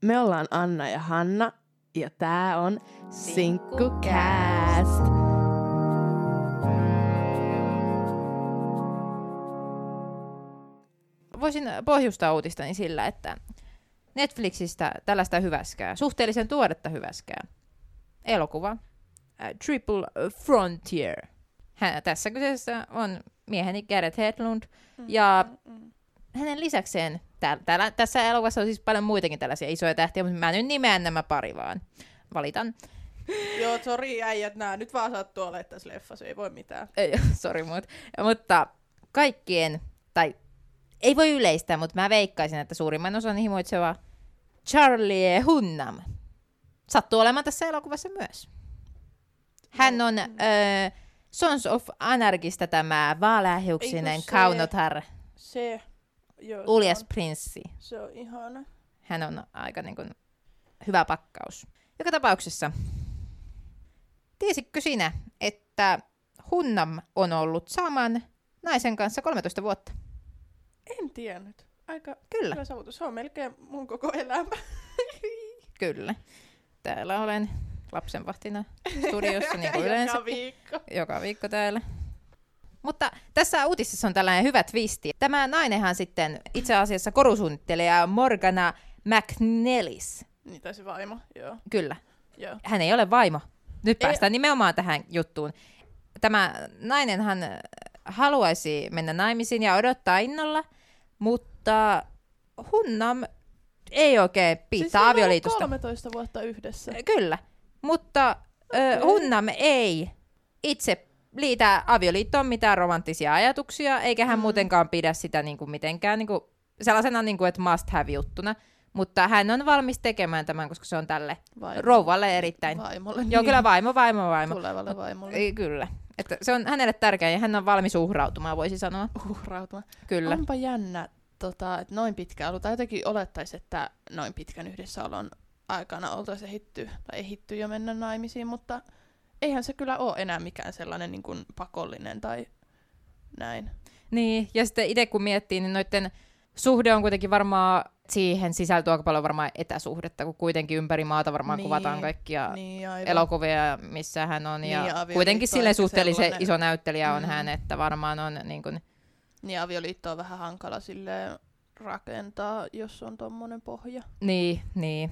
Me ollaan Anna ja Hanna ja tää on Sinkkucast. Voisin pohjustaa uutistani sillä, että Netflixistä tällaista hyväskää, suhteellisen tuoretta hyväskää, elokuva, Triple Frontier. Hän, tässä kyseessä on mieheni Gareth Hedlund, ja hänen lisäkseen tää, täällä, tässä elokuvassa on siis paljon muitakin tällaisia isoja tähtiä, mutta mä nyt nimeän nämä pari vaan. Valitan. Joo, sori äijät, nää nyt vaan sattuu olemaan tässä leffassa, ei voi mitään. Ei, sori muut. Mutta kaikkien, tai ei voi yleistää, mutta mä veikkaisin, että suurimman osan himoitseva Charlie Hunnam sattuu olemaan tässä elokuvassa myös. Hän on äh, Sons of Anarkista tämä vaaleahiuksinen kaunotar, Se, joo, uljas se on, prinssi. se on ihana. Hän on aika niin kuin, hyvä pakkaus. Joka tapauksessa, tiesitkö sinä, että Hunnam on ollut saman naisen kanssa 13 vuotta? En tiennyt. Aika Kyllä. hyvä saavutus. Se on melkein mun koko elämä. Kyllä. Täällä olen lapsenvahtina studiossa, niin kuin yleensä. Joka viikko. Joka viikko täällä. Mutta tässä uutisessa on tällainen hyvä twisti. Tämä nainenhan sitten itse asiassa korusuunnittelija Morgana McNellis. Niin, tai se vaimo, joo. Kyllä. joo. Hän ei ole vaimo. Nyt Ei- päästään nimenomaan tähän juttuun. Tämä nainenhan haluaisi mennä naimisiin ja odottaa innolla, mutta Hunnam ei oikein Siis piittaa ollut avioliitosta. 13 vuotta yhdessä. Kyllä, mutta ö, Okei. Hunnam ei itse liitä avioliittoon mitään romanttisia ajatuksia, eikä hän Mm. muutenkaan pidä sitä niin kuin mitenkään niin kuin, sellaisena, niin kuin, että must have juttuna. Mutta hän on valmis tekemään tämän, koska se on tälle Vaimo. rouvalle erittäin. Vaimolle. Joo, kyllä vaimo, vaimo, vaimo. Tulevalle vaimolle. Ei, kyllä. Että se on hänelle tärkeä ja hän on valmis uhrautumaan, voisi sanoa. Uhrautuma. Kyllä. Onpa jännä, tota, että noin pitkä ollut. Tai jotenkin olettaisi, että noin pitkän yhdessäolon aikana oltaisiin ehitty, tai ehitty jo mennä naimisiin, mutta eihän se kyllä ole enää mikään sellainen niin kuin pakollinen tai näin. Niin, ja sitten itse kun miettii, niin noiden suhde on kuitenkin varmaan, siihen sisältyy aika paljon varmaan etäsuhdetta, kun kuitenkin ympäri maata varmaan Niin, kuvataan kaikkia Niin, aivan. elokuvia, missä hän on. Niin, Ja ja kuitenkin sille suhteellisen sellainen- iso näyttelijä on Mm. hän, että varmaan on niin kuin, Niin avioliitto on vähän hankala sille rakentaa, jos on tommonen pohja. niin, niin.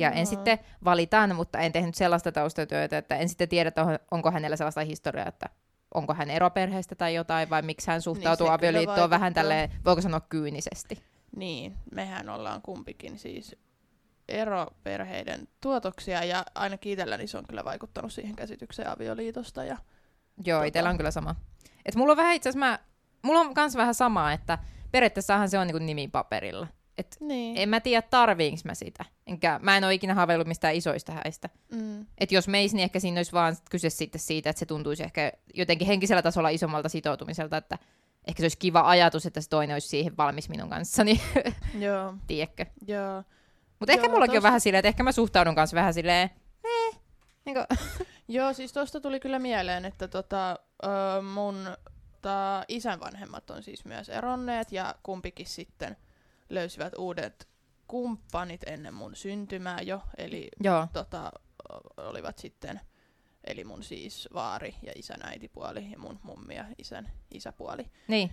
Ja en Joo. sitten valitaan, mutta en tehnyt sellaista taustatyötä, että en sitten tiedä, että on- onko hänellä sellaista historiaa, että onko hän eroperheestä tai jotain, vai miksi hän suhtautuu Niin, se kyllä avioliittoon vähän tälleen, voiko sanoa kyynisesti. Niin, mehän ollaan kumpikin siis eroperheiden tuotoksia ja ainakin itselläni se on kyllä vaikuttanut siihen käsitykseen avioliitosta. Ja Joo, Tota. itsellä on kyllä sama. Et mulla on vähän itse asiassa, mä, mulla on kans vähän sama, että periaatteessahan se on niinku nimi paperilla. Et niin. en mä tiedä, tarviinko mä sitä. Enkä, mä en ole ikinä haaveillut mistään isoista häistä. Mm. Et jos meis, niin ehkä siinä olisi vaan kyse sitten siitä, että se tuntuisi ehkä jotenkin henkisellä tasolla isommalta sitoutumiselta, että ehkä se olisi kiva ajatus, että se toinen olisi siihen valmis minun kanssani, Joo, tiedätkö? joo. Mutta ehkä Joo, mullakin on tosta- vähän silleen, että ehkä mä suhtaudun kanssa vähän silleen, eh, niin kuin, Joo, siis tuosta tuli kyllä mieleen, että tota, ö, mun ta, isän vanhemmat on siis myös eronneet ja kumpikin sitten löysivät uudet kumppanit ennen mun syntymää jo, eli joo, tota, olivat sitten, eli mun siis vaari ja isän äitipuoli ja mun mummi ja isän isäpuoli. niin,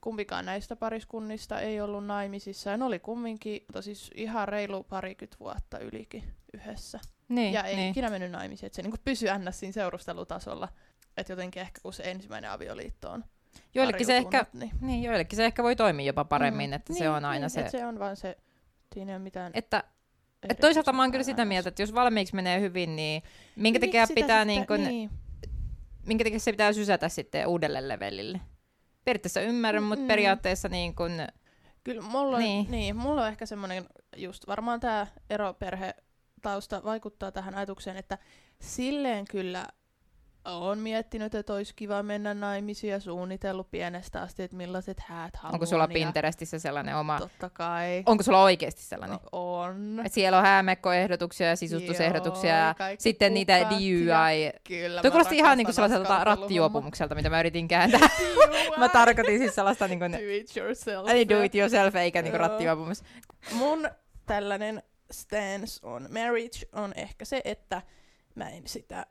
Kumpikaan näistä pariskunnista ei ollut naimisissa ja ne oli kumminkin mutta siis ihan reilu parikymmentä vuotta ylikin yhdessä. niin, ja ei niin. ikinä mennyt naimisiin, että se niinku pysyi ns. siinä seurustelutasolla. Että jotenkin ehkä kun se ensimmäinen avioliitto on Joillekin se ehkä, niin, niin, joillekin se ehkä voi toimia jopa paremmin, Mm. että niin, se on aina niin, se, se on vaan se, siinä ei ole mitään että et toisaalta mä oon kyllä sitä mieltä, että jos valmiiksi menee hyvin, niin minkä Niin takia pitää, sitten- niin kun, niin. minkä takia se pitää sysätä sitten uudelle levelille. Periaatteessa ymmärrän, mutta Mm. periaatteessa niin kun, Kyllä mulla on, Niin. niin. Niin, mulla on ehkä semmoinen, just varmaan tämä eroperhe tausta vaikuttaa tähän ajatukseen, että silleen kyllä on miettinyt, että olisi kiva mennä naimisiin ja suunnitellut pienestä asti, että millaiset häät haluan. onko sulla ja Pinterestissä sellainen oma, Totta kai. onko sulla oikeasti sellainen? No, on. Et siellä on häämekkoehdotuksia ja sisustusehdotuksia ja kaikki sitten niitä DUI. ja- Kyllä, mä kuulosti ihan niinku sellaiselta askartelun rattijuopumukselta, mitä mä yritin kääntää. mä tarkoitin siis sellaista niinku, Do it yourself. Eli do it yourself eikä niinku Joo. rattijuopumus. Mun tällainen stance on marriage on ehkä se, että mä en sitä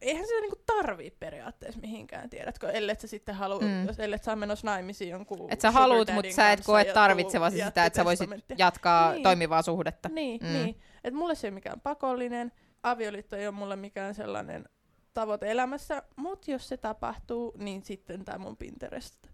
eihän sitä niinku tarvii periaatteessa mihinkään, tiedätkö, ellei sä sitten halua, Mm. jos ellei sä menossa naimisiin jonkun Et sä haluut, mutta sä et koe tarvitsevasi sitä, että sä voisit jatkaa Niin. toimivaa suhdetta. Niin, mm. niin. Et mulle se ei ole mikään pakollinen. Avioliitto ei ole mulle mikään sellainen tavoite elämässä, mutta jos se tapahtuu, niin sitten tämä mun Pinterest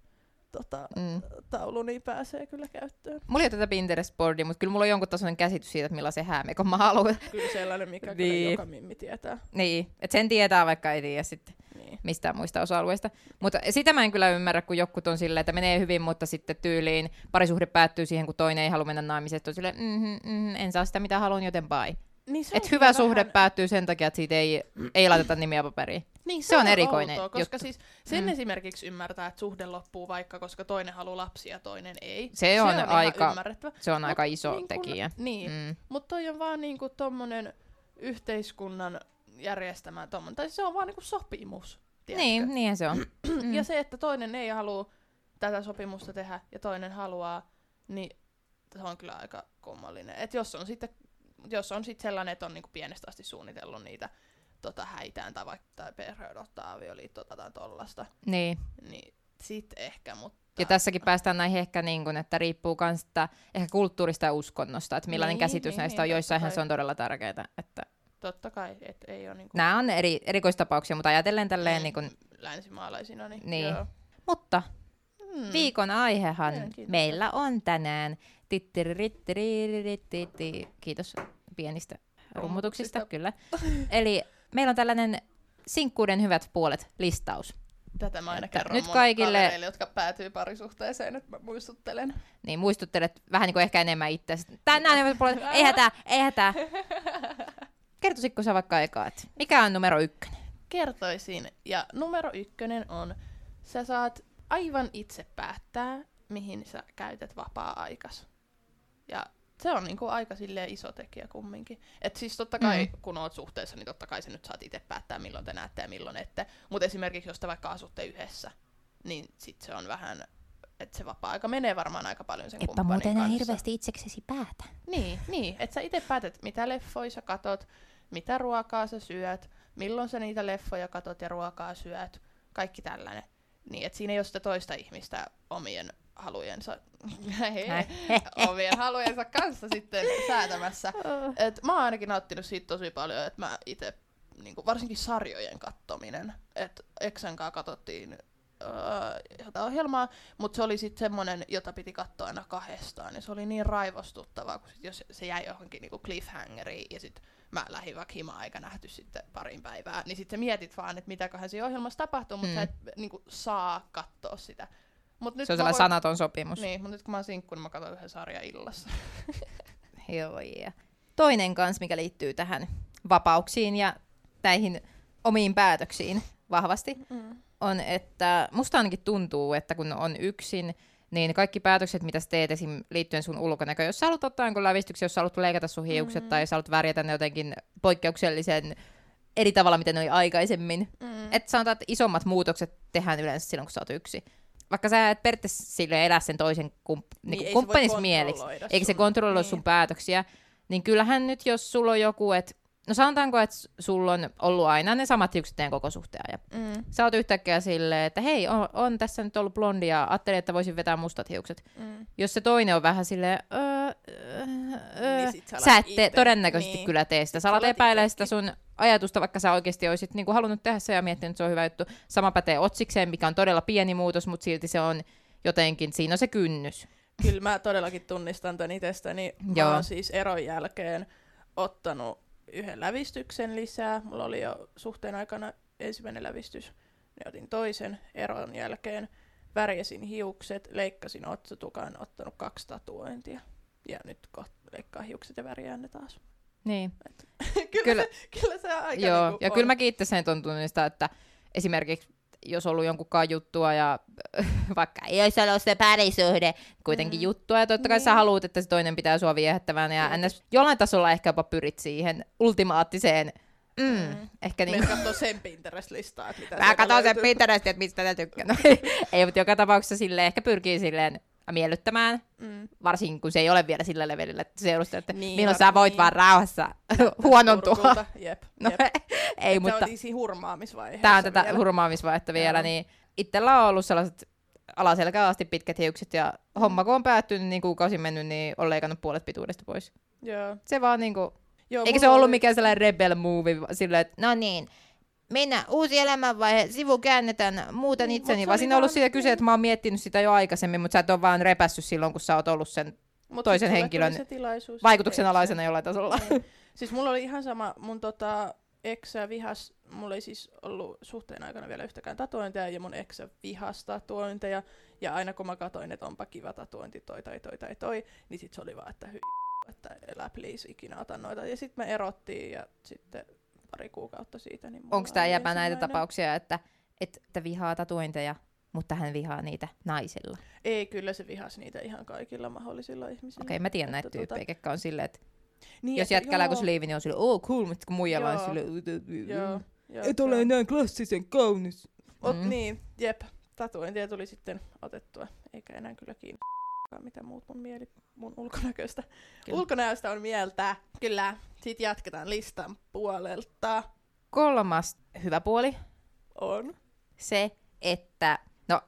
tota, Mm. taulu niin pääsee kyllä käyttöön. Mulla ei ole tätä Pinterest-boardia, mutta kyllä mulla on jonkun tasoinen käsitys siitä, että millaisen häämekon mä haluan. Kyllä sellainen, mikä Niin. kyllä joka mimmi tietää. niin, että sen tietää, vaikka ei tiedä sitten Niin. mistään muista osa-alueista. Mutta sitä mä en kyllä ymmärrä, kun jotkut on silleen, että menee hyvin, mutta sitten tyyliin parisuhde päättyy siihen, kun toinen ei halua mennä. Että on silleen, mm-hmm, mm, en saa sitä mitä haluan, joten bye. Niin se Et on hyvä kyllä suhde vähän- päättyy sen takia, että siitä ei, ei laiteta nimiä paperiin. Niin, Se on erikoinen outoa, koska juttu. siis sen Mm. mm. esimerkiksi ymmärtää, että suhde loppuu vaikka, koska toinen haluaa lapsia ja toinen ei. Se on ihan aika- ymmärrettävä. Se on Mut aika iso niin kun- tekijä. Niin, Mm. Mutta toi on vaan niinku tommonen yhteiskunnan järjestämä tommonen, tai se on vaan niinku sopimus. tiedätkö? Niin, niinhän se on. Mm. Ja se, että toinen ei halua tätä sopimusta tehdä ja toinen haluaa, niin se on kyllä aika kummallinen. Et jos on sitten jos on sit sellainen, että on niinku pienestä asti suunnitellut niitä tota, häitään tai vaikka tai perhe odottaa avioliittoa tai tollasta, Niin. niin sit ehkä, mutta... Ja tässäkin päästään näihin ehkä niin kuin, että riippuu myös ehkä kulttuurista ja uskonnosta, että millainen Niin, käsitys niin, näistä niin, on. Joissainhan se on todella tärkeää. Että Totta kai, et ei ole niinku... nämä on eri, erikoistapauksia, mutta ajatellen tälleen niin kuin, länsimaalaisina, niin, Niin. Joo. Mutta Hmm. viikon aihehan meillä on tänään. Kiitos pienistä rummutuksista, kyllä. Eli meillä on tällainen sinkkuuden hyvät puolet listaus. Tätä mä aina Että kerron nyt mun kaikille- jotka päätyy parisuhteeseen, että mä muistuttelen. Niin muistuttelet vähän niin kuin ehkä enemmän itse. Tänään hyvät puolet, ei hätää, ei hätää. Kertoisitko sä vaikka eka, että mikä on numero ykkönen? Kertoisin. Ja numero ykkönen on, sä saat aivan itse päättää, mihin sä käytät vapaa-aikas. Ja se on niinku aika silleen iso tekijä kumminkin. Et siis totta kai, Mm. kun oot suhteessa, niin totta kai sä nyt saat itse päättää, milloin te näette ja milloin ette. Mutta esimerkiksi jos te vaikka asutte yhdessä, niin sit se on vähän, että se vapaa-aika menee varmaan aika paljon sen kumppanin kanssa. itseksesi päätä. Niin, niin että sä itse päätät, mitä leffoja sä katot, mitä ruokaa sä syöt, milloin sä niitä leffoja katot ja ruokaa syöt, kaikki tällainen. Niin, että siinä ei ole sitä toista ihmistä omien halujensa, omien halujensa kanssa sitten säätämässä. Et mä oon ainakin nauttinut siitä tosi paljon, että mä itse, niinku, varsinkin sarjojen kattominen, että Exan kanssa katsottiin öö, jotain ohjelmaa, mutta se oli sitten semmoinen, jota piti katsoa aina kahdestaan, ja se oli niin raivostuttavaa, kun sit, jos se jäi johonkin niinku cliffhangeriin, ja sitten mä lähdin vaikka hima-aika nähty sitten parin päivää, niin sitten mietit vaan, että mitäköhän siinä ohjelmassa tapahtuu, mutta Mm. sä et niinku, saa katsoa sitä. Mut nyt Se on sellainen voin- sanaton sopimus. Niin, mutta nyt kun mä oon sinkku, niin mä katson yhden sarjan illassa. Joo, yeah. Toinen kans, mikä liittyy tähän vapauksiin ja näihin omiin päätöksiin vahvasti, Mm. on, että musta ainakin tuntuu, että kun on yksin, niin kaikki päätökset, mitä sä teet esim. liittyen sun ulkonäköön, jos sä haluat ottaa jonkun lävistyksen, jos sä haluat leikata sun hiukset Mm. tai sä haluat värjätä ne jotenkin poikkeuksellisen eri tavalla, miten ne oli aikaisemmin. Mm. Että sanotaan, että isommat muutokset tehdään yleensä silloin, kun sä oot yksi. Vaikka sä et periaatteessa sille elä sen toisen kump- niin voi kumppanis mieliksi, eikä se kontrolloi niin. sun päätöksiä, niin kyllähän nyt, jos sulla on joku, että no sanotaanko, että sulla on ollut aina ne samat hiukset teidän koko suhteen ajan. Mm. Sä oot yhtäkkiä silleen, että hei, on, on tässä nyt ollut blondi ja ajattelin, että voisin vetää mustat hiukset. Mm. Jos se toinen on vähän silleen, öö, öö, öö, Niin sä et te, todennäköisesti niin. kyllä tee sitä. Sit Sä alat epäilemään sitä sun ajatusta, vaikka sä oikeasti olisit niinku halunnut tehdä se ja miettinyt, että se on hyvä juttu. Sama pätee otsikseen, mikä on todella pieni muutos, mutta silti se on jotenkin, siinä on se kynnys. Kyllä mä todellakin tunnistan tämän itsestäni. Mä Joo. oon siis eron jälkeen ottanut yhden lävistyksen lisää. Mulla oli jo suhteen aikana ensimmäinen lävistys. Niin otin toisen eron jälkeen. Värjäsin hiukset, leikkasin otsatukan, ottanut kaksi tatuointia. Ja nyt kohta leikkaa hiukset ja värjään ne taas. Niin. kyllä, Kyllä. kyllä. Se, kyllä se aika Joo, niinku ja on. kyllä mäkin itse sen on tunnistaa, että esimerkiksi jos on ollut jonkunkaan juttua ja vaikka ei olisi ollut se parisuhde, kuitenkin Mm. juttua ja totta kai Niin. sä haluat, että se toinen pitää sua viehättävänä ja ns. jollain tasolla ehkä jopa pyrit siihen ultimaattiseen, mm, Mm. ehkä niin katsoo sen Pinterest-listaa, että mitä Mä katson sen. Pinterestin, että mistä tätä tykkään. No, ei, mutta joka tapauksessa sille ehkä pyrkii silleen miellyttämään, Mm. varsinkin kun se ei ole vielä sillä levelillä, että se edustaa, että Niin, milloin var- sä voit niin. vaan rauhassa huonontua. Turkulta, Jep, No, jep. ei, Et mutta oli siinä hurmaamisvaiheessa tämä on tätä vielä. hurmaamisvaihetta vielä, Joo. niin itsellä on ollut sellaiset alaselkään asti pitkät hiukset ja Mm. homma kun on päättynyt, niin kuukausi mennyt, niin on leikannut puolet pituudesta pois. Joo. Se vaan niinku, Joo, eikä se ollut oli- mikään sellainen rebel movie silleen, että no niin, minä uusi elämänvaihe, sivu käännetään, muutan Niin, itseni, vaan siinä on ollut siitä kyse, että mä oon miettinyt sitä jo aikaisemmin, mutta sä et ole vaan repässyt silloin, kun sä oot ollut sen Mut toisen henkilön vaikutuksen alaisena jollain tasolla. Niin. Siis mulla oli ihan sama, mun tota, eksä vihas, mulla ei siis ollut suhteen aikana vielä yhtäkään tatuointeja, ja mun eksä vihas tatuointeja, ja aina kun mä katsoin, että onpa kiva tatuointi toi tai toi tai toi, niin sit se oli vaan, että hyi, että elä please ikinä ota noita. Ja sitten me erottiin, ja sitten pari kuukautta siitä. Niin Onko oli jäpä näitä tapauksia, että, että vihaa tatuointeja, mutta hän vihaa niitä naisilla? Ei, kyllä se vihas niitä ihan kaikilla mahdollisilla ihmisillä. Okei, mä tiedän näitä tota- tyyppejä, ketkä on silleen, että Niin, jos jätkällä kun sleevi, niin on silleen, oh cool, mutta kun muijalla on silleen, Joo, joo, et se ole enää klassisen kaunis. Ot, Mm. Niin, jep. Tatuointia tuli sitten otettua, eikä enää kyllä kiinnostaa mitä muut mun mieli, mun ulkonäköistä. Kyllä. Ulkonäöstä on mieltä. Kyllä. Sitten jatketaan listan puolelta. Kolmas hyvä puoli, On. se, että no,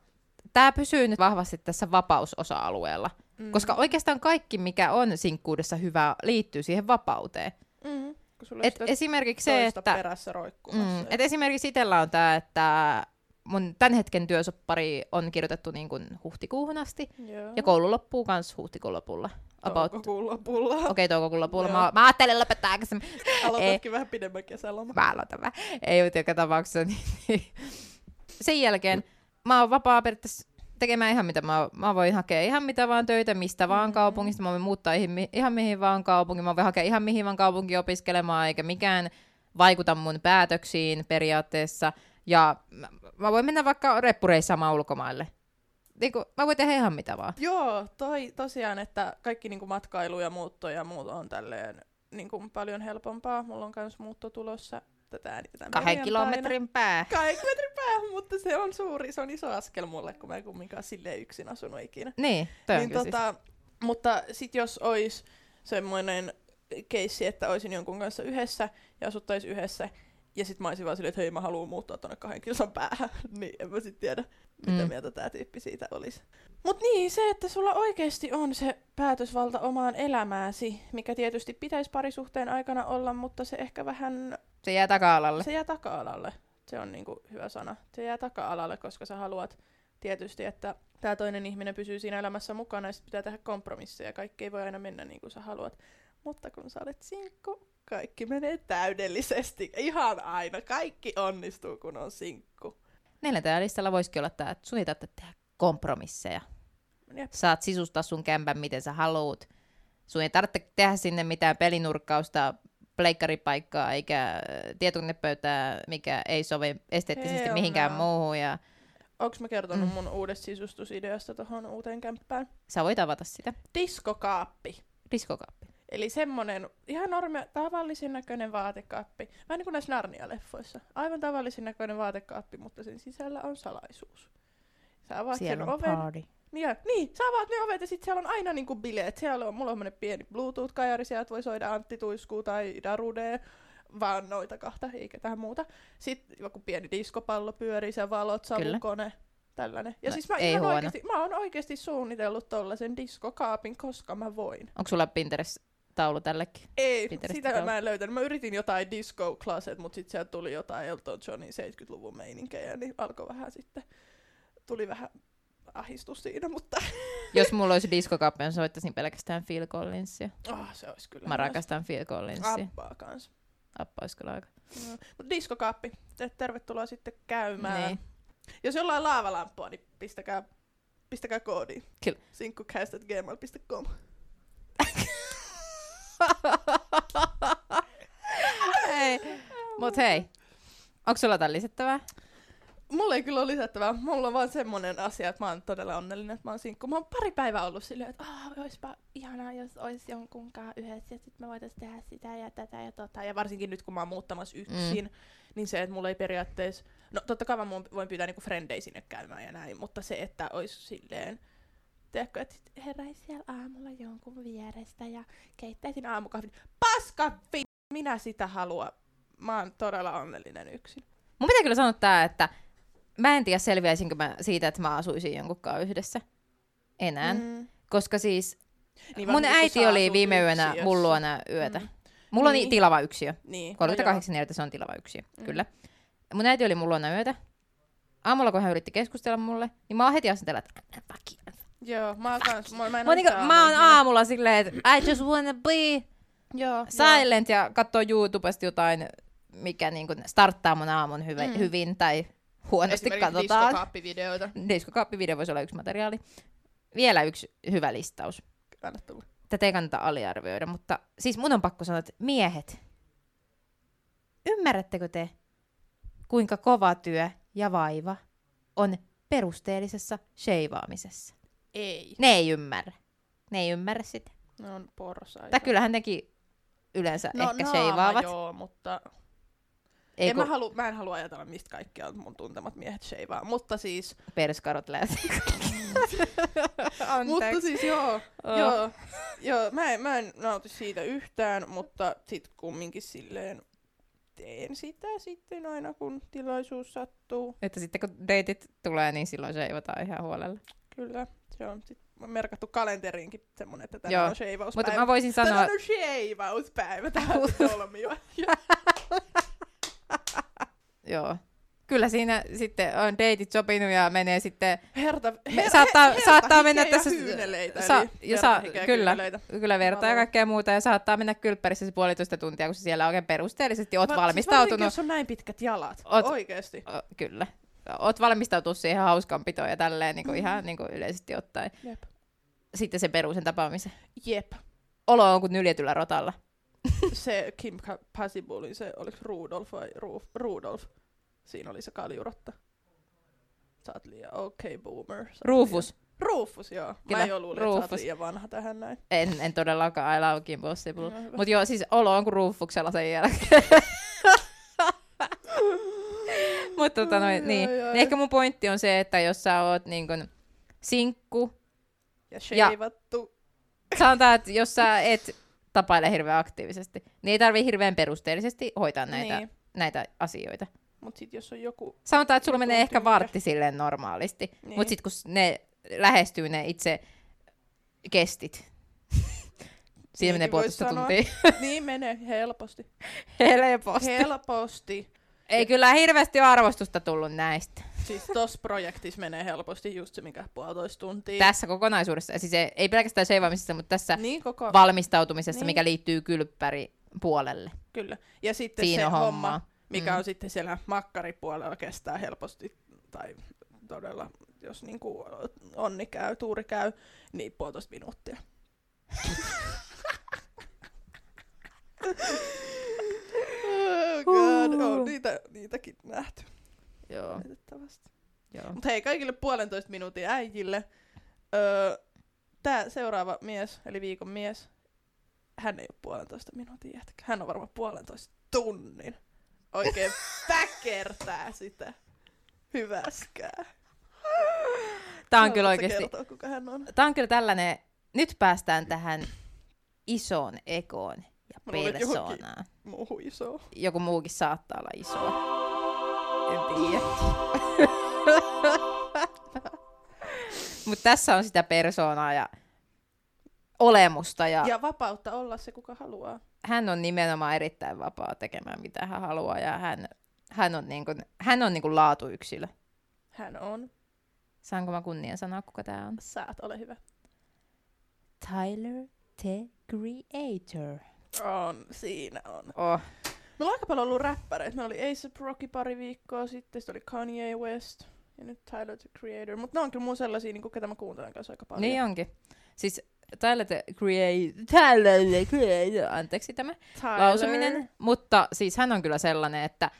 tämä pysyy nyt vahvasti tässä vapausosa-alueella, Mm. koska oikeastaan kaikki, mikä on sinkkuudessa hyvää, liittyy siihen vapauteen. Mm. Kun sulla Et et esimerkiksi se, että... perässä roikkumassa. Mm, et esimerkiksi itsellä on tämä, että mun tämän hetken työsoppari on kirjoitettu niin kuin huhtikuuhun asti, Joo. ja koulu loppuu kans huhtikuun lopulla. About, okei, Toukokuun lopulla. okay, toukokuun lopulla. Joo. Mä, mä ajattelin lopettaa aikaisemmin. Aloitatkin vähän pidemmän kesäloma. Mä aloitan vähän. Ei, mutta joka tapauksessa. Niin, sen jälkeen mä oon vapaa periaatteessa tekemään ihan mitä mä, mä voin hakea ihan mitä vaan töitä, mistä vaan Mm. kaupungista. Mä voin muuttaa ihan, ihan mihin vaan kaupunkiin. Mä voin hakea ihan mihin vaan kaupunkiin opiskelemaan, eikä mikään vaikuta mun päätöksiin periaatteessa. Ja mä, mä voin mennä vaikka reppureissaamaan ulkomaille. Niin kuin, mä voin tehdä ihan mitä vaan. Joo, toi tosiaan, että kaikki niinku matkailu ja muutto ja muut on tälleen niinku paljon helpompaa. Mulla on kans muutto tulossa tätä äänitetään Kahden kilometrin pää. Kahden kilometrin päähän, mutta se on suuri, se on iso askel mulle, kun mä en kumminkaan silleen yksin asunut ikinä. Niin, toi niin siis. tota, Mutta sit jos olisi semmoinen keissi, että olisin jonkun kanssa yhdessä ja asuttais yhdessä, ja sit mä olisin vaan silleen, että hei mä haluan muuttaa tonne kahden kilsan päähän, niin en mä sit tiedä, mitä Mm. mieltä tää tyyppi siitä olisi. Mut niin, se, että sulla oikeesti on se päätösvalta omaan elämääsi, mikä tietysti pitäisi parisuhteen aikana olla, mutta se ehkä vähän, Se jää taka-alalle. se jää taka-alalle. Se on niinku hyvä sana. Se jää taka-alalle, koska sä haluat tietysti, että tämä toinen ihminen pysyy siinä elämässä mukana ja sit pitää tehdä kompromisseja. Kaikki ei voi aina mennä niin kuin sä haluat. Mutta kun sä olet sinkku, kaikki menee täydellisesti. Ihan aina. Kaikki onnistuu, kun on sinkku. Neljäntellä listalla voisikin olla tämä, että sun ei tarvitse tehdä kompromisseja. Jep. Saat sisustaa sun kämpän, miten sä haluut. Sun ei tarvitse tehdä sinne mitään pelinurkkausta, pleikkaripaikkaa eikä äh, tietokonepöytää, mikä ei sovi esteettisesti Hell mihinkään no. muuhun. Ja Onks mä kertonut Mm. mun uudesta sisustusideasta tohon uuteen kämppään? sä voit avata sitä. Diskokaappi. Diskokaappi. Eli semmonen ihan normi, tavallisen näköinen vaatekaappi. Vähän niin kuin näissä Narnia-leffoissa. Aivan tavallisen näköinen vaatekaappi, mutta sen sisällä on salaisuus. Sä avaat Siellä sen on oven. party. Niin, ja, niin, sä avaat ne ovet ja sit siellä on aina niinku bileet. Siellä on, mulla on pieni Bluetooth-kajari, sieltä voi soida Antti Tuiskuu tai Darude, vaan noita kahta, eikä tähän muuta. Sitten joku pieni diskopallo pyörii, se valot, Kyllä. savukone, tällainen. Ja No, siis mä, ei ihan huono. oikeesti, mä oon oikeesti suunnitellut tollasen diskokaapin, koska mä voin. Onko sulla Pinterest-taulu tällekin? Ei, sitä taulu. mä en löytänyt. Mä yritin jotain disco closet, mutta sitten sieltä tuli jotain Elton Johnin 70-luvun meininkejä, niin alkoi vähän sitten, tuli vähän ahdistus siinä, mutta Jos mulla olisi diskokaappi, niin soittaisin pelkästään Phil Collinsia. oh, se olisi kyllä. Mä rakastan Phil Collinsia. Appaa kans. Appa olisi kyllä aika. Mutta diskokaappi, te tervetuloa sitten käymään. Niin. Jos jollain on laavalampua, niin pistäkää, pistäkää koodi. Kyllä. Sinkkukast.gmail.com Mut hei, onko sulla jotain lisättävää? Mulla ei kyllä ole lisättävää. Mulla on vaan semmonen asia, että mä oon todella onnellinen, että mä oon sinkku. Mä oon pari päivää ollut silleen, että ah, oispa ihanaa, jos ois jonkunkaan yhdessä ja sit me voitais tehdä sitä ja tätä ja tota. Ja varsinkin nyt, kun mä oon muuttamassa yksin, mm. niin se, että mulla ei periaatteessa... No totta kai mä voin pyytää niinku frendei sinne käymään ja näin, mutta se, että ois silleen tiedätkö, että sit heräisi siellä aamulla jonkun vierestä ja keittäisin aamukahvin. Paska vi... Minä sitä haluan. Mä oon todella onnellinen yksin. Mun pitää kyllä sanoa tää, että mä en tiedä selviäisinkö mä siitä, että mä asuisin jonkun kanssa yhdessä enää. Mm. Koska siis Niin mun äiti oli viime yönä yksiössä. mun luona yötä. Mm. Mulla on Niin. tilava yksiö. Niin. 38 no se on tilava yksiö, Mm. kyllä. Mun äiti oli mun luona yötä. Aamulla, kun hän yritti keskustella mulle, niin mä oon heti asentella, että. Joo, mä oon kans. Mä, mä, en Mä, niinku, mä oon aamulla silleen, että I just wanna be Joo, silent ja katsoo YouTubesta jotain, mikä niinku starttaa mun aamun hyvin, Mm. hyvin tai huonosti katsotaan. diskokaappivideoita. Diskokaappivideo voisi olla yksi materiaali. Vielä yksi hyvä listaus. Anna tulla. Tätä ei kannata aliarvioida, mutta siis mun on pakko sanoa, että miehet, ymmärrättekö te, kuinka kova työ ja vaiva on perusteellisessa sheivaamisessa? Ei. Ne ei ymmärrä. Ne ei ymmärrä sitä. Ne on porsaita. Tai kyllähän nekin yleensä no, ehkä naama sheivaavat. joo, mutta Ei en mä, kun halu, mä en halua ajatella, mistä kaikkia mun tuntemat miehet sheivaa. Mutta siis, perskarot lähtee. mutta siis joo, Oh. joo, joo mä, en, mä en nauti siitä yhtään, mutta sit kumminkin silleen teen sitä sitten aina kun tilaisuus sattuu. Että sitten kun deitit tulee, niin silloin sheivataan ihan huolella. Kyllä, se on sit merkattu kalenteriinkin semmonen, että Joo, tänään on sheivauspäivä. Mutta mä voisin sanoa, Tänään on sheivauspäivä, tää on solmio. Joo. Kyllä siinä sitten on deitit sopinut ja menee sitten Herta, Me- saattaa- herta saattaa mennä tässä- Ja hyyneleitä, sa- ja sa- kyllä. kyllä vertaa ja kaikkea muuta ja saattaa mennä kylppärissä se puolitoista tuntia, kun siellä oikein perusteellisesti oot Va- Siis valmistautunut. jos on näin pitkät jalat. Oot- Oikeesti. O, kyllä. Oot valmistautunut siihen hauskanpitoon ja tälleen niin kuin Mm. ihan niin kuin yleisesti ottaen. Jep. Sitten se perusen tapaamisen. Jep. Olo on kuin nyljetyllä rotalla. Se Kim Ka- Possible, se oliko Rudolf vai Ruf, Rudolf? Siinä oli se kaljurotta. Sä oot liian okei okay, boomer. Rufus. Liian... Rufus, joo. Kyllä, Mä jo luulin, että sä oot Rufus. liian vanha tähän näin. En, en todellakaan, I love Kim Possible. No. Mutta joo, siis olo on kuin Rufuksella sen jälkeen. Mutta tota noin, niin. ai, ai. Niin Ehkä mun pointti on se, että jos sä oot niin kun sinkku, Ja sheivattu. sanotaan, että jos sä et tapaile hirveän aktiivisesti, niin ei tarvii hirveän perusteellisesti hoitaa näitä, Niin. näitä asioita. Mut sit jos on joku... Sanotaan, että sulla menee ehkä vartti silleen normaalisti, Niin. mutta sitten kun ne lähestyy ne itse kestit, siinä menee puolitoista tuntia. niin menee helposti. Helposti. Helposti. Ei kyllä hirveästi arvostusta tullut näistä. Siis tossa projektissa menee helposti just se, mikä puolitoista tuntia. Tässä kokonaisuudessa, siis ei, ei pelkästään seivaamisessa, mutta tässä Niin koko... valmistautumisessa, Niin. mikä liittyy kylppäri puolelle. Kyllä. Ja sitten Siinä se homma, hommaa. Mikä Mm. on sitten siellä makkaripuolella kestää helposti, tai todella, jos niinku onni käy, tuuri käy, niin puolitoista minuuttia. oh God, on niitä, niitäkin nähty, Joo, joo. Mutta hei, kaikille puolentoista minuutin äijille. Öö, tää seuraava mies, eli viikon mies, hän ei ole puolentoista minuutin jätkä. Hän on varmaan puolentoista tunnin. Oikein väkertää sitä. Hyväskää. Tää on Haluatko kyllä sä oikeesti, kertoa, kuka hän on? tää on kyllä tällainen, nyt päästään tähän isoon ekoon ja persoonaan. Muuhun iso. Joku muukin saattaa olla isoa. En tiedä. Mutta tässä on sitä persoonaa ja olemusta ja, ja vapautta olla se, kuka haluaa. hän on nimenomaan erittäin vapaa tekemään mitä hän haluaa ja hän, hän on, niin kuin, hän on niin kuin laatuyksilö. Hän on. Saanko mä kunnian sanoa, kuka tää on? Saat, ole hyvä. Tyler the Creator. On, siinä on. Oh. Meillä on aika paljon ollut räppäreitä. Meillä oli A$AP Rocky pari viikkoa sitten, sitten oli Kanye West ja nyt Tyler the Creator. Mutta ne on kyllä mun sellaisia, niin ketä mä kuuntelen kanssa aika paljon. Niin onkin. Siis Tyler the Creator, Tyler the Creator, anteeksi tämä Tyler. lausuminen. Mutta siis hän on kyllä sellainen, että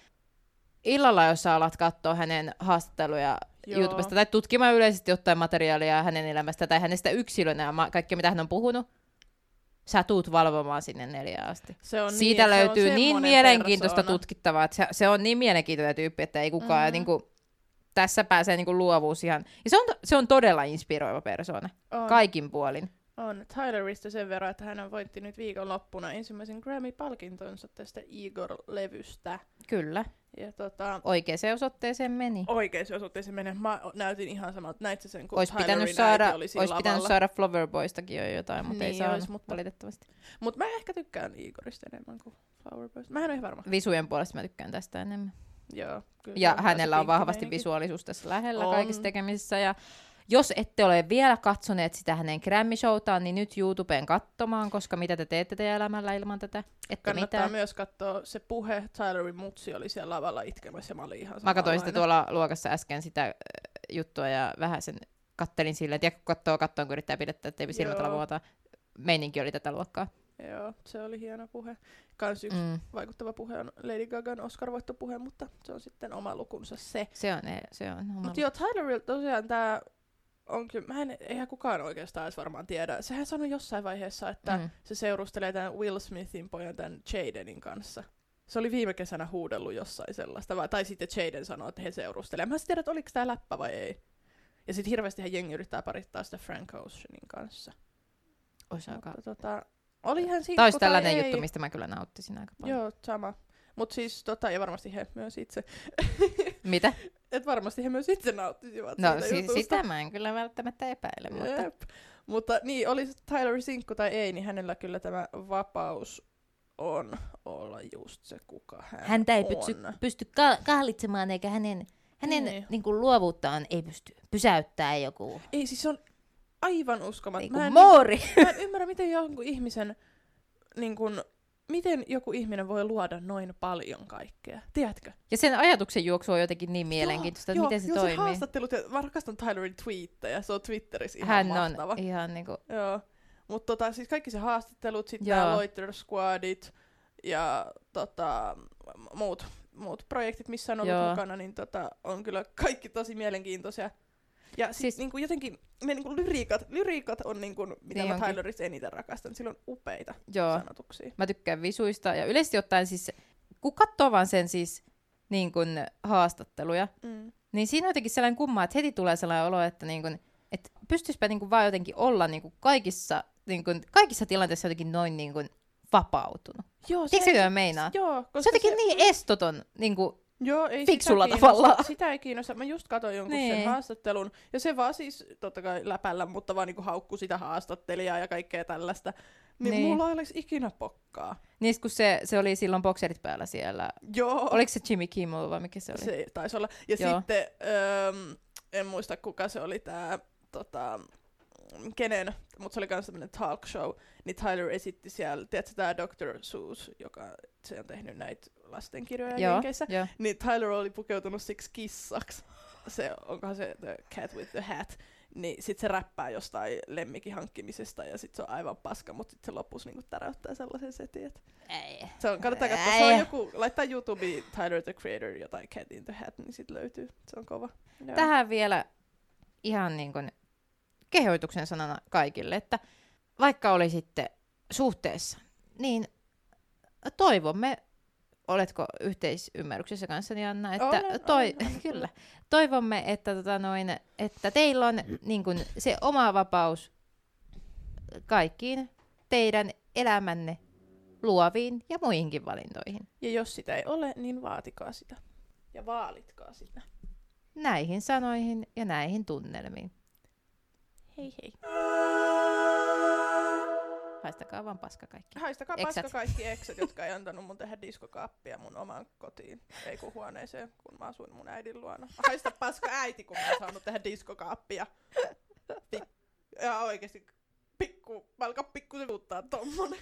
illalla, jos sä alat katsoa hänen haastatteluja Joo. YouTubesta tai tutkimaan yleisesti jotain materiaalia hänen elämästä tai hänestä yksilönä ja kaikkea, mitä hän on puhunut, sä tuut valvomaan sinne neljään asti. Se on Siitä niin, se on löytyy niin mielenkiintoista persona. tutkittavaa, että se, se on niin mielenkiintoinen tyyppi, että ei kukaan Mhm. mm. niin kuin, tässä pääsee niinku luovuus ihan... Ja se on, se on todella inspiroiva persoona, On, kaikin puolin. On Tylerista sen verran, että hän voitti nyt viikonloppuna ensimmäisen Grammy-palkintonsa tästä Igor-levystä. Kyllä, Ja tota, oikeaan osoitteeseen meni. oikein osoitteeseen menen. Mä näytin ihan samalta, näit sä sen, kun Olisi Tylerin pitänyt, saada, oli siinä olisi pitänyt lavalla. saada Flowerboystakin jo jotain, mutta ei Niin saanut ois, mutta- valitettavasti. Mut mä ehkä tykkään Igorista enemmän kuin Flower Boysta. Mä en ole ihan varma. Visujen puolesta mä tykkään tästä enemmän. Joo, kyllä Ja on hänellä on vahvasti visuaalisuus tässä lähellä On. kaikissa tekemisissä. Ja jos ette ole vielä katsoneet sitä hänen Grammy-showtaan, niin nyt YouTubeen katsomaan, koska mitä te teette teidän elämällä ilman tätä? Ette Kannattaa mitään. myös katsoa se puhe. Tylerin mutsi oli siellä lavalla itkemässä ja mä olin ihan Mä katsoin sitä tuolla luokassa äsken sitä juttua ja vähän sen kattelin silleen, että kun katsoo kattoon, kun yrittää pidättää, ettei silmät ala vuotaa. Meininki oli tätä luokkaa. Joo, se oli hieno puhe. Kans yksi Mm. vaikuttava puhe on Lady Gagan Oscar-voittopuhe, mutta se on sitten oma lukunsa se. Se on, e- se on. Mutta joo, Tylerilla tosiaan tämä on kyllä, mä en, eihän kukaan oikeastaan edes varmaan tiedä. Sehän sanoi jossain vaiheessa, että mm. Se seurustelee tämän Will Smithin pojan tämän Jadenin kanssa. Se oli viime kesänä huudellut jossain sellaista, vai, tai sitten Jaden sanoi, että he seurustelevat. Mä en tiedä, että oliko tämä läppä vai ei. Ja sitten hirveästi jengi yrittää parittaa sitä Frank Oceanin kanssa. Olisi aika... Tota, olihan siitä Tämä olisi tällainen juttu, mistä mä kyllä nauttisin aika paljon. Joo, sama. Mutta siis tota, ja varmasti he myös itse. Mitä? Et varmasti he myös itse nauttisivat No siitä si- jutusta. sitä mä en kyllä välttämättä epäile, mutta... Jep. Mutta niin, oli se Tyler sinkku tai ei, niin hänellä kyllä tämä vapaus on olla just se, kuka hän Häntä ei on. pysty, pysty ka- kahlitsemaan, eikä hänen, hänen Niin. niin. kuin, luovuuttaan ei pysty pysäyttää joku Ei, siis se on aivan uskomaton. niin Mä, kuin en, moori. mä en ymmärrä, miten jonkun ihmisen, niin kun, miten joku ihminen voi luoda noin paljon kaikkea. Tiedätkö? Ja sen ajatuksen juoksu on jotenkin niin mielenkiintoista, että joo, miten se joo, toimii. Se haastattelut, ja mä rakastan Tylerin twiittejä, se on Twitterissä ihan Hän mahtava. on ihan niinku, Joo. Mutta tota, siis kaikki se haastattelut, sitten Joo. nämä Loiter Squadit ja tota, muut, muut projektit, missä on ollut Joo. mukana, niin tota, on kyllä kaikki tosi mielenkiintoisia. Ja siis, Siis- niinku jotenkin ne niinku lyriikat, lyriikat on niinku, mitä Niin niin mä onkin. Tylerissa eniten rakastan. Sillä on upeita joo, sanotuksia. mä tykkään visuista ja yleisesti ottaen siis, kun katsoo vaan sen siis niin kuin haastatteluja, Mm. niin siinä on jotenkin sellainen kumma, että heti tulee sellainen olo, että niin kuin, että pystyispä niin kuin vaan jotenkin olla niin kuin kaikissa, niin kuin, kaikissa tilanteissa jotenkin noin niin kuin vapautunut. Joo, Tiedätkö, mitä mä meinaan? Joo, koska Se on jotenkin niin estoton, niin kuin, Joo, ei fiksulla sitä tavalla. Sitä ei kiinnosta. Mä just katsoin jonkun Niin. sen haastattelun, ja se vaan siis totta kai läpällä, mutta vaan niinku haukku sitä haastattelijaa ja kaikkea tällaista. Niin, Niin. mulla ei olisi ikinä pokkaa. niin kun se, se oli silloin bokserit päällä siellä. Joo, Oliko se Jimmy Kimmel vai mikä se oli? se taisi olla. Ja Joo. sitten, öö, en muista kuka se oli tää, tota, kenen, mutta se oli myös tämmönen talk show, niin Tyler esitti siellä, tiedätkö tää Dr. Seuss, joka se on tehnyt näitä lastenkirjoja Joo, Jenkeissä, joo. niin Tyler oli pukeutunut siksi kissaksi. Se, onkohan se The Cat with the Hat. Niin sit se räppää jostain lemmikin hankkimisesta ja sit se on aivan paska, mutta sit se lopussa niinku täräyttää sellaisen setin, että Ei. se on, kannattaa katsoa, se on joku, laittaa YouTubeen Tyler the Creator jotain Cat in the Hat, niin sit löytyy, se on kova. Joo. Tähän vielä ihan niin kuin kehoituksen sanana kaikille, että vaikka olisitte suhteessa, niin toivomme, oletko yhteisymmärryksessä kanssani Anna, että Olen, toi, olen, olen, kyllä, toivomme, että, tota noin, että teillä on niin kuin se oma vapaus kaikkiin teidän elämänne luoviin ja muihinkin valintoihin. Ja jos sitä ei ole, niin vaatikaa sitä. Ja vaalitkaa sitä. Näihin sanoihin ja näihin tunnelmiin. Hei hei. Haistakaa vaan paska kaikki. Haistakaa Eksät. paska kaikki eksät, jotka ei antanut mun tehdä diskokaappia mun omaan kotiin. Ei kun huoneeseen, kun mä asuin mun äidin luona. Haista paska äiti, kun mä en saanut tehdä diskokaappia. Pik- ja oikeesti pikku, mä alkaa pikku sivuttaa tommonen.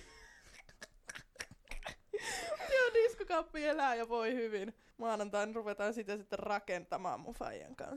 Joo, diskokaappi elää ja voi hyvin. Maanantaina ruvetaan sitä sitten rakentamaan mun faijan kanssa.